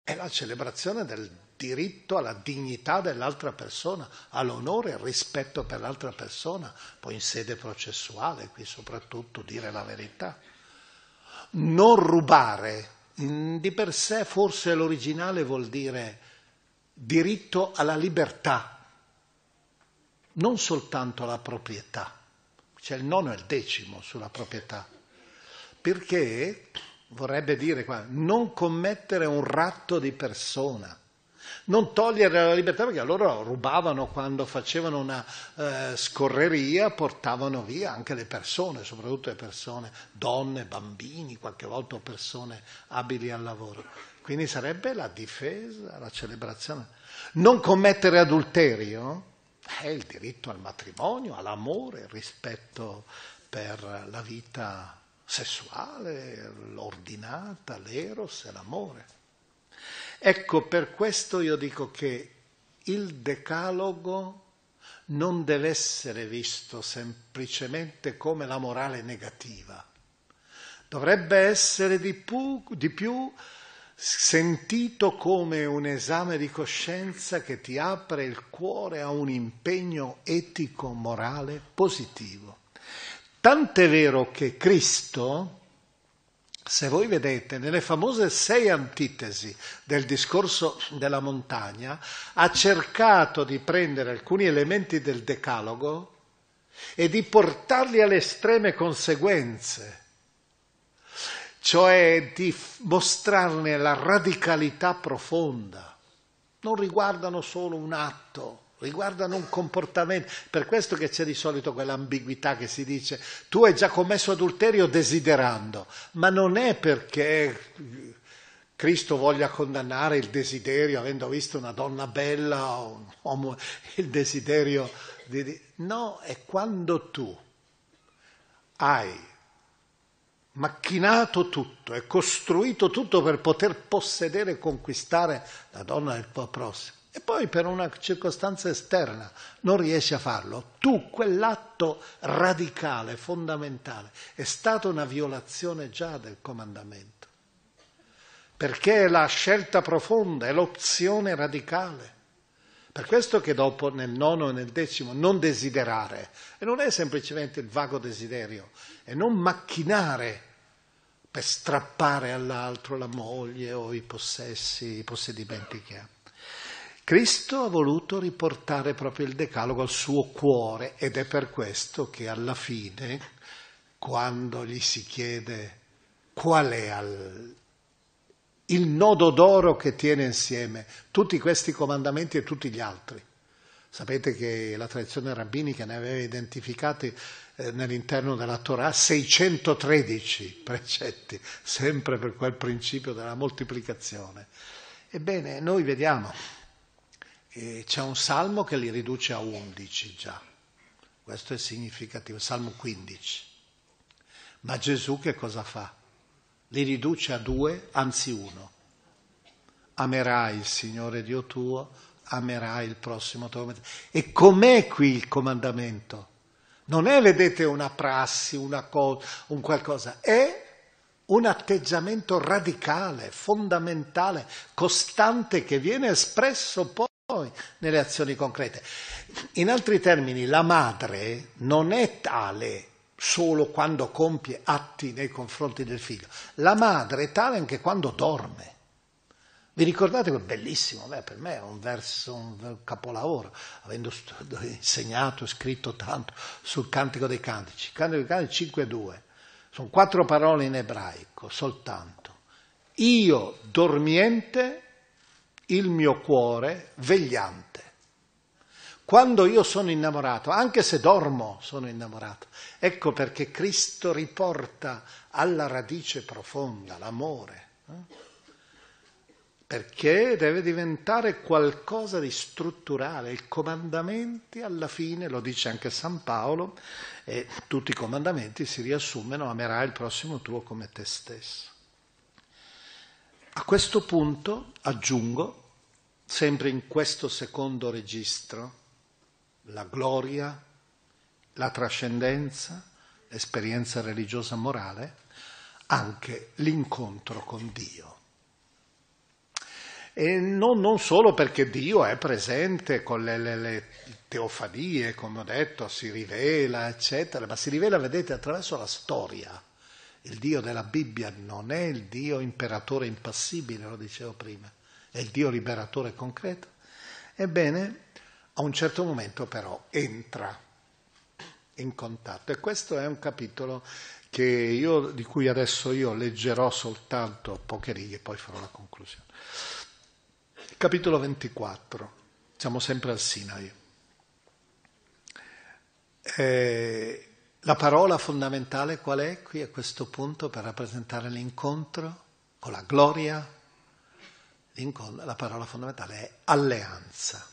è la celebrazione del diritto alla dignità dell'altra persona, all'onore e al rispetto per l'altra persona, poi in sede processuale, qui soprattutto dire la verità. Non rubare, di per sé forse l'originale vuol dire diritto alla libertà, non soltanto alla proprietà, c'è il nono e il decimo sulla proprietà, perché vorrebbe dire qua, non commettere un ratto di persona non togliere la libertà perché loro rubavano quando facevano una eh, scorreria, portavano via anche le persone, soprattutto le persone, donne, bambini, qualche volta persone abili al lavoro. Quindi sarebbe la difesa, la celebrazione. Non commettere adulterio è il diritto al matrimonio, all'amore, il rispetto per la vita sessuale, l'ordinata, l'eros e l'amore. Ecco, per questo io dico che il decalogo non deve essere visto semplicemente come la morale negativa, dovrebbe essere di più, di più sentito come un esame di coscienza che ti apre il cuore a un impegno etico-morale positivo. Tant'è vero che Cristo, se voi vedete, nelle famose sei antitesi del discorso della montagna, ha cercato di prendere alcuni elementi del decalogo e di portarli alle estreme conseguenze, cioè di mostrarne la radicalità profonda. Non riguardano solo un atto, riguardano un comportamento. Per questo che c'è di solito quell'ambiguità che si dice tu hai già commesso adulterio desiderando, ma non è perché Cristo voglia condannare il desiderio, avendo visto una donna bella o un uomo, il desiderio di... No, è quando tu hai macchinato tutto e costruito tutto per poter possedere e conquistare la donna del tuo prossimo e poi per una circostanza esterna non riesci a farlo, tu quell'atto radicale, fondamentale, è stata una violazione già del comandamento, perché è la scelta profonda, è l'opzione radicale, Per questo che dopo nel nono e nel decimo non desiderare, e non è semplicemente il vago desiderio, è non macchinare per strappare all'altro la moglie o i possessi, i possedimenti che ha. Cristo ha voluto riportare proprio il decalogo al suo cuore ed è per questo che alla fine, quando gli si chiede qual è al, il nodo d'oro che tiene insieme tutti questi comandamenti e tutti gli altri. Sapete che la tradizione rabbinica ne aveva identificati eh, nell'interno della Torah 613 precetti, sempre per quel principio della moltiplicazione. Ebbene, noi vediamo che c'è un salmo che li riduce a 11 già, questo è significativo, salmo 15. Ma Gesù che cosa fa? li riduce a due, anzi uno. Amerai il Signore Dio tuo, amerai il prossimo tuo. E com'è qui il comandamento? Non è, vedete, una prassi, una cosa, un qualcosa, è un atteggiamento radicale, fondamentale, costante che viene espresso poi nelle azioni concrete. In altri termini, la madre non è tale solo quando compie atti nei confronti del figlio. La madre è tale anche quando dorme. Vi ricordate quel bellissimo, beh, per me è un verso, un capolavoro, avendo *laughs* insegnato e scritto tanto sul Cantico dei Cantici. Cantico dei Cantici 5.2, sono quattro parole in ebraico soltanto. Io dormiente, il mio cuore vegliante. Quando io sono innamorato, anche se dormo, sono innamorato. Ecco perché Cristo riporta alla radice profonda l'amore. Eh? Perché deve diventare qualcosa di strutturale. I comandamenti alla fine, lo dice anche San Paolo, e tutti i comandamenti si riassumono, amerai il prossimo tuo come te stesso. A questo punto aggiungo, sempre in questo secondo registro, la gloria, la trascendenza, l'esperienza religiosa morale, anche l'incontro con Dio. E non, non solo perché Dio è presente con le, le, le, teofanie, come ho detto, si rivela, eccetera, ma si rivela, vedete, attraverso la storia. Il Dio della Bibbia non è il Dio imperatore impassibile, lo dicevo prima, è il Dio liberatore concreto. Ebbene, a un certo momento però entra in contatto e questo è un capitolo io, di cui adesso io leggerò soltanto poche righe poi farò la conclusione. Capitolo 24, siamo sempre al Sinai. Eh, la parola fondamentale qual è qui a questo punto per rappresentare l'incontro con la gloria? La parola fondamentale è alleanza.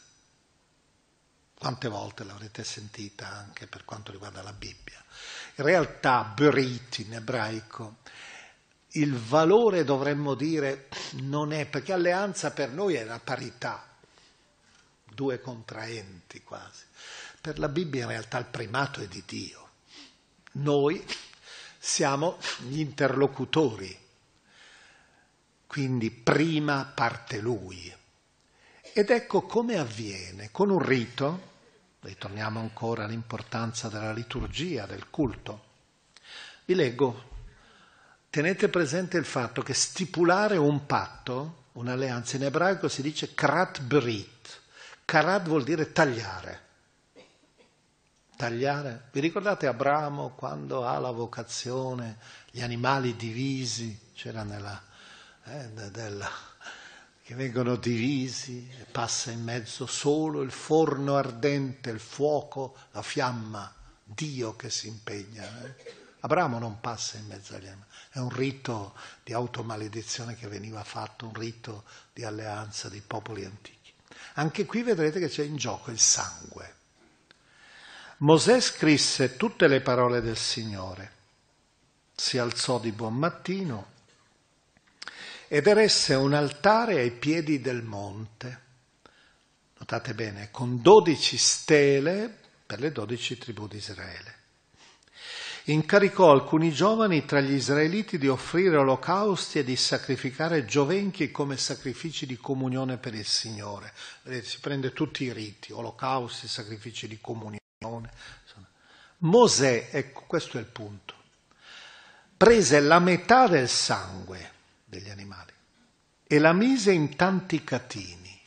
Quante volte l'avrete sentita anche per quanto riguarda la Bibbia. In realtà, Berit in ebraico, il valore dovremmo dire non è, perché alleanza per noi è la parità, due contraenti quasi. Per la Bibbia in realtà il primato è di Dio. Noi siamo gli interlocutori, quindi prima parte Lui. Ed ecco come avviene, con un rito, ritorniamo ancora all'importanza della liturgia, del culto. Vi leggo, tenete presente il fatto che stipulare un patto, un'alleanza in ebraico si dice karat berit. Karat vuol dire tagliare. Tagliare. Vi ricordate Abramo quando ha la vocazione, gli animali divisi, c'era nella, eh, della, che vengono divisi e passa in mezzo solo il forno ardente, il fuoco, la fiamma, Dio che si impegna. Eh? Abramo non passa in mezzo agli animali, è un rito di automaledizione che veniva fatto, un rito di alleanza dei popoli antichi. Anche qui vedrete che c'è in gioco il sangue. Mosè scrisse tutte le parole del Signore, si alzò di buon mattino, ed eresse un altare ai piedi del monte. Notate bene, con dodici stele per le dodici tribù di Israele. incaricò alcuni giovani tra gli israeliti di offrire olocausti e di sacrificare giovenchi come sacrifici di comunione per il Signore. Vedete, si prende tutti i riti, olocausti, sacrifici di comunione. Mosè, ecco, questo è il punto, prese la metà del sangue degli animali e la mise in tanti catini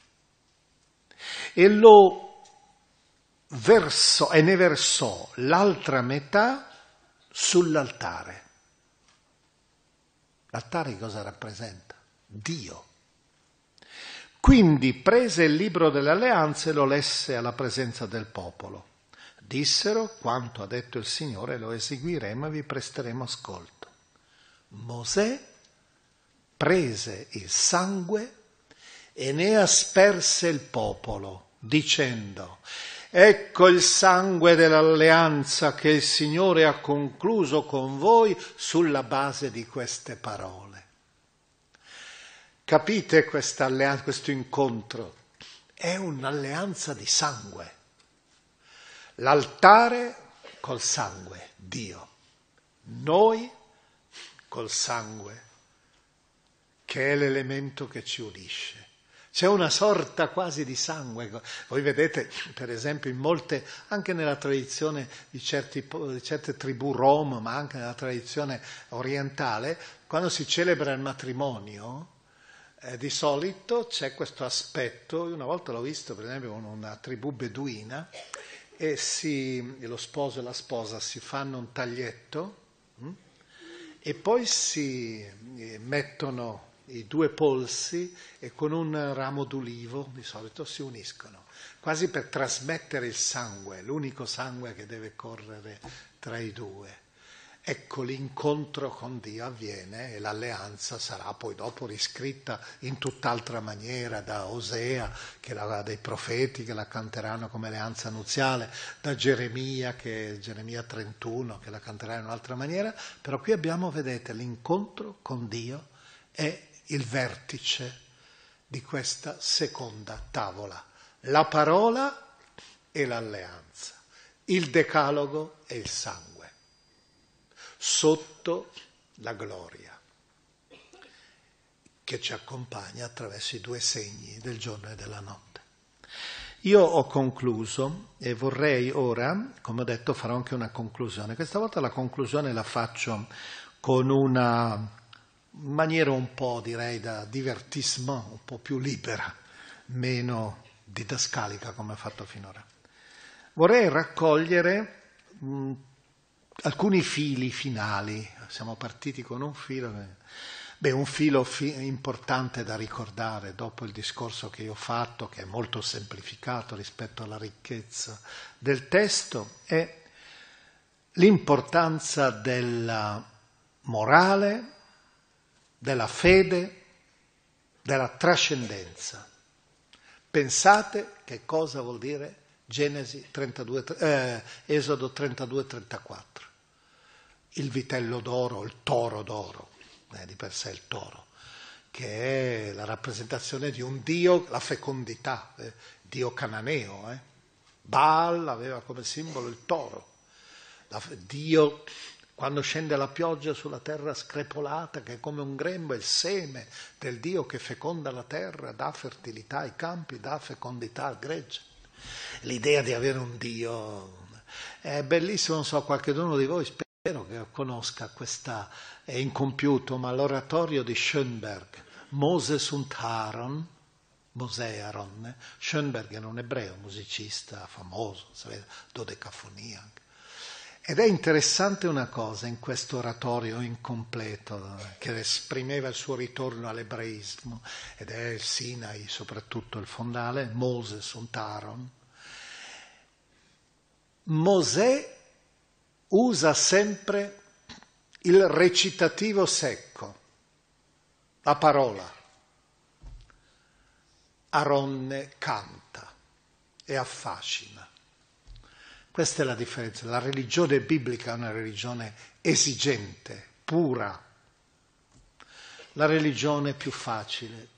e lo versò e ne versò l'altra metà sull'altare. L'altare cosa rappresenta? Dio. Quindi prese il libro delle alleanze e lo lesse alla presenza del popolo. Dissero, quanto ha detto il Signore lo eseguiremo e vi presteremo ascolto. Mosè prese il sangue e ne asperse il popolo, dicendo, Ecco il sangue dell'alleanza che il Signore ha concluso con voi sulla base di queste parole. Capite questo incontro? È un'alleanza di sangue. L'altare col sangue, Dio. Noi col sangue, che è l'elemento che ci unisce. C'è una sorta quasi di sangue. Voi vedete, per esempio, in molte, anche nella tradizione di, certi, di certe tribù rom, ma anche nella tradizione orientale, quando si celebra il matrimonio, eh, di solito c'è questo aspetto, una volta l'ho visto per esempio con una tribù beduina, e si, lo sposo e la sposa si fanno un taglietto hm? e poi si mettono i due polsi e con un ramo d'ulivo di solito si uniscono, quasi per trasmettere il sangue, l'unico sangue che deve correre tra i due. Ecco, l'incontro con Dio avviene e l'alleanza sarà poi dopo riscritta in tutt'altra maniera da Osea, che la, dei profeti che la canteranno come alleanza nuziale, da Geremia, che Geremia 31, che la canterà in un'altra maniera, però qui abbiamo, vedete, l'incontro con Dio è il vertice di questa seconda tavola, la parola e l'alleanza, il decalogo e il sangue, sotto la gloria che ci accompagna attraverso i due segni del giorno e della notte. Io ho concluso e vorrei ora, come ho detto, farò anche una conclusione. Questa volta la conclusione la faccio con una maniera un po' direi da divertissement, un po' più libera, meno didascalica come ha fatto finora. Vorrei raccogliere mh, alcuni fili finali, siamo partiti con un filo, beh, un filo fi- importante da ricordare dopo il discorso che io ho fatto, che è molto semplificato rispetto alla ricchezza del testo, è l'importanza della morale, della fede, della trascendenza. Pensate che cosa vuol dire Genesi 32, eh, Esodo 32-34. Il vitello d'oro, il toro d'oro, eh, di per sé il toro, che è la rappresentazione di un dio, la fecondità, eh, dio cananeo. Eh. Baal aveva come simbolo il toro, la, dio quando scende la pioggia sulla terra screpolata, che è come un grembo, è il seme del Dio che feconda la terra, dà fertilità ai campi, dà fecondità al gregge. L'idea di avere un Dio è bellissimo, non so, qualcuno di voi spero che conosca questa, è incompiuto, ma l'oratorio di Schönberg, Moses und Aaron, Mosè Aaron, eh? Schönberg era un ebreo, musicista famoso, dodecafonia. Ed è interessante una cosa in questo oratorio incompleto che esprimeva il suo ritorno all'ebraismo ed è il Sinai, soprattutto il fondale, Moses und Aaron. Mosè usa sempre il recitativo secco, la parola. Aronne canta e affascina. Questa è la differenza. La religione biblica è una religione esigente, pura. La religione più facile,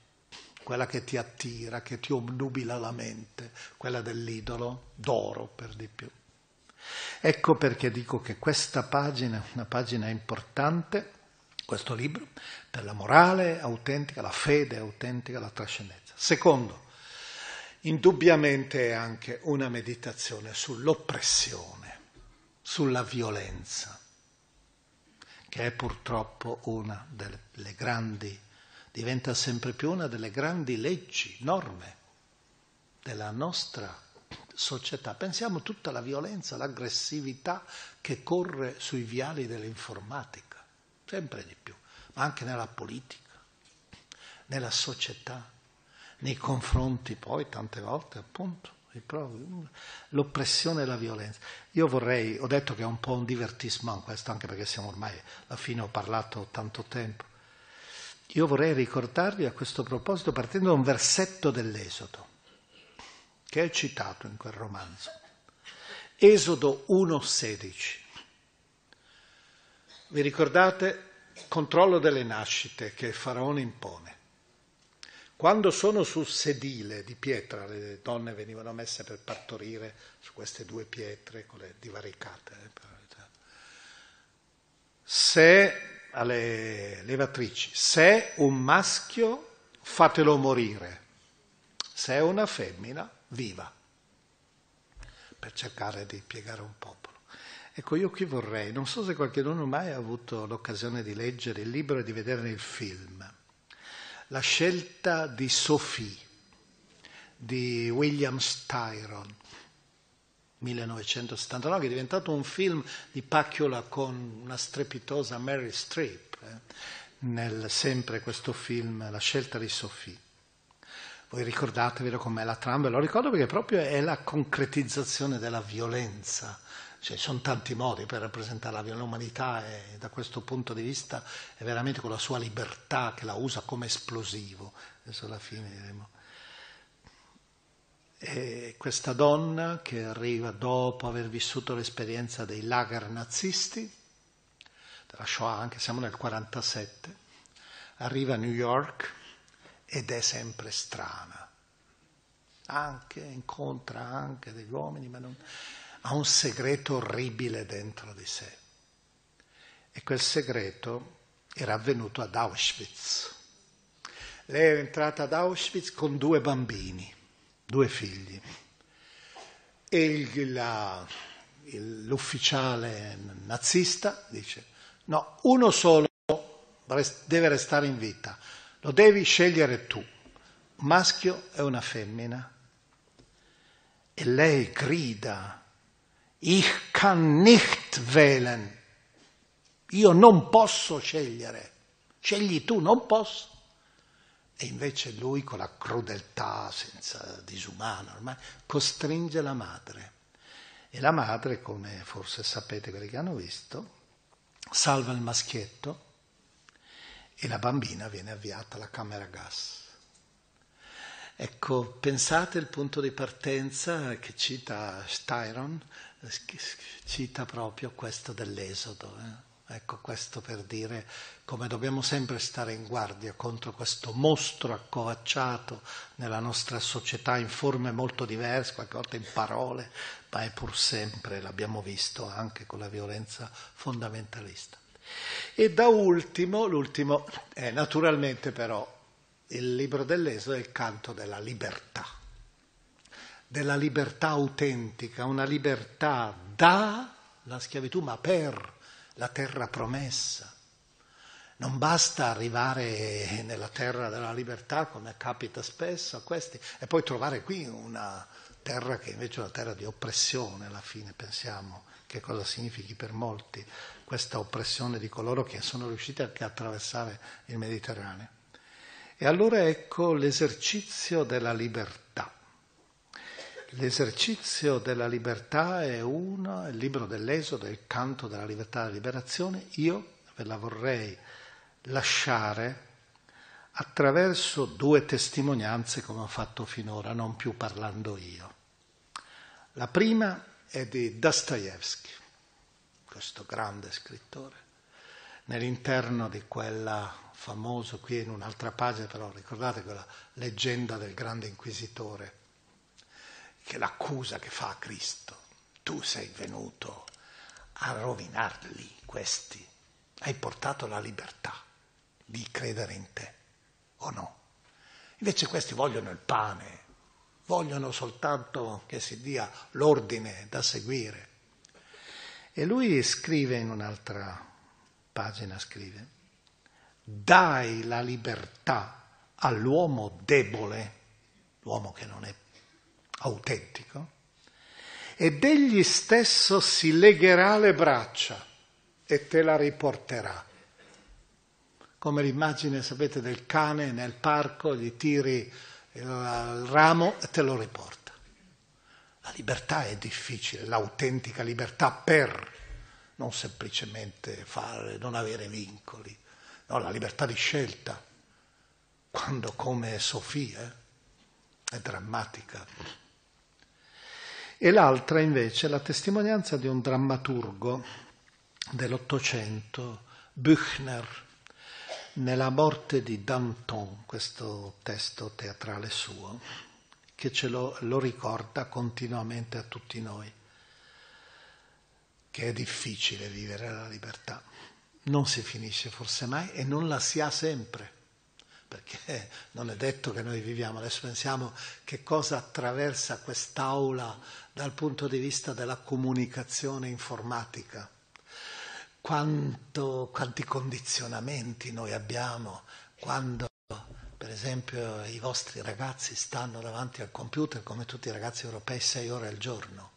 quella che ti attira, che ti obnubila la mente, quella dell'idolo, d'oro per di più. Ecco perché dico che questa pagina è una pagina importante, questo libro, per la morale autentica, la fede autentica, la trascendenza. Secondo, indubbiamente è anche una meditazione sull'oppressione, sulla violenza, che è purtroppo una delle grandi, diventa sempre più una delle grandi leggi, norme della nostra società. Pensiamo tutta la violenza, l'aggressività che corre sui viali dell'informatica, sempre di più, ma anche nella politica, nella società nei confronti poi tante volte appunto l'oppressione e la violenza. Io vorrei, ho detto che è un po' un divertissement questo, anche perché siamo ormai alla fine, ho parlato tanto tempo. Io vorrei ricordarvi a questo proposito, partendo da un versetto dell'Esodo, che è citato in quel romanzo. Esodo 1,16. Vi ricordate? Controllo delle nascite che il faraone impone. Quando sono sul sedile di pietra, le donne venivano messe per partorire su queste due pietre con le divaricate. Eh, se alle levatrici, se un maschio fatelo morire, se è una femmina viva, per cercare di piegare un popolo. Ecco, io qui vorrei, non so se qualcuno mai ha avuto l'occasione di leggere il libro e di vedere il film la scelta di Sophie di William Styron, 1979, che è diventato un film di pacchiola con una strepitosa Mary Streep, eh, nel, sempre questo film, La scelta di Sophie. Voi ricordatevelo com'è la trama, ve lo ricordo perché proprio è la concretizzazione della violenza cioè, ci sono tanti modi per rappresentare l'umanità e da questo punto di vista è veramente con la sua libertà che la usa come esplosivo. Adesso alla fine diremo. E questa donna che arriva dopo aver vissuto l'esperienza dei lager nazisti, della Shoah, anche siamo nel 47, arriva a New York ed è sempre strana. Anche, incontra anche degli uomini, ma non ha un segreto orribile dentro di sé. E quel segreto era avvenuto ad Auschwitz. Lei era entrata ad Auschwitz con due bambini, due figli. E il, la, l'ufficiale nazista dice, no, uno solo deve restare in vita, lo devi scegliere tu, un maschio e una femmina. E lei grida, Ich kann nicht wählen. Io non posso scegliere. Scegli tu, non posso. E invece lui con la crudeltà senza disumana ormai costringe la madre. E la madre, come forse sapete quelli che hanno visto, salva il maschietto e la bambina viene avviata alla camera gas. Ecco, pensate il punto di partenza che cita Styron, cita proprio questo dell'Esodo. Eh? Ecco, questo per dire come dobbiamo sempre stare in guardia contro questo mostro accovacciato nella nostra società in forme molto diverse, qualche volta in parole, ma è pur sempre, l'abbiamo visto anche con la violenza fondamentalista. E da ultimo, l'ultimo è naturalmente però il libro dell'Esodo è il canto della libertà della libertà autentica, una libertà da la schiavitù, ma per la terra promessa. Non basta arrivare nella terra della libertà, come capita spesso a questi, e poi trovare qui una terra che invece è una terra di oppressione, alla fine pensiamo che cosa significhi per molti questa oppressione di coloro che sono riusciti anche a attraversare il Mediterraneo. E allora ecco l'esercizio della libertà. L'esercizio della libertà è uno, il libro dell'Esodo, il canto della libertà e della liberazione. Io ve la vorrei lasciare attraverso due testimonianze come ho fatto finora, non più parlando io. La prima è di Dostoevsky, questo grande scrittore, nell'interno di quella famosa, qui in un'altra pagina però ricordate quella leggenda del grande inquisitore che l'accusa che fa a Cristo. tu sei venuto a rovinarli questi, hai portato la libertà di credere in te, o no? Invece questi vogliono il pane, vogliono soltanto che si dia l'ordine da seguire. E lui scrive in un'altra pagina, scrive, dai la libertà all'uomo debole, l'uomo che non è autentico, ed egli stesso si legherà le braccia e te la riporterà. Come l'immagine, sapete, del cane nel parco, gli tiri il ramo te lo riporta. La libertà è difficile, l'autentica libertà per non semplicemente fare, non avere vincoli, no, la libertà di scelta, quando come Sofia è drammatica. E l'altra invece è la testimonianza di un drammaturgo dell'Ottocento, Büchner, nella morte di Danton, questo testo teatrale suo, che ce lo, lo ricorda continuamente a tutti noi, che è difficile vivere la libertà, non si finisce forse mai e non la si ha sempre perché non è detto che noi viviamo. Adesso pensiamo che cosa attraversa quest'aula dal punto di vista della comunicazione informatica, Quanto, quanti condizionamenti noi abbiamo quando per esempio i vostri ragazzi stanno davanti al computer come tutti i ragazzi europei sei ore al giorno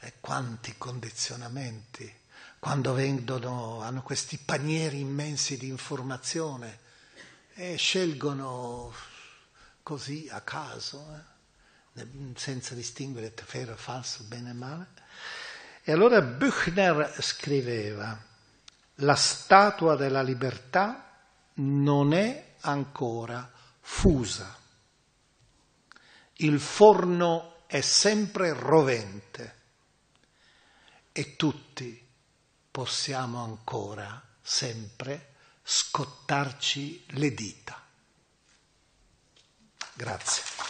e quanti condizionamenti quando vendono, hanno questi panieri immensi di informazione e scelgono così a caso, eh, senza distinguere vero e falso, bene e male. E allora Büchner scriveva, la statua della libertà non è ancora fusa, il forno è sempre rovente e tutti possiamo ancora sempre scottarci le dita. Grazie.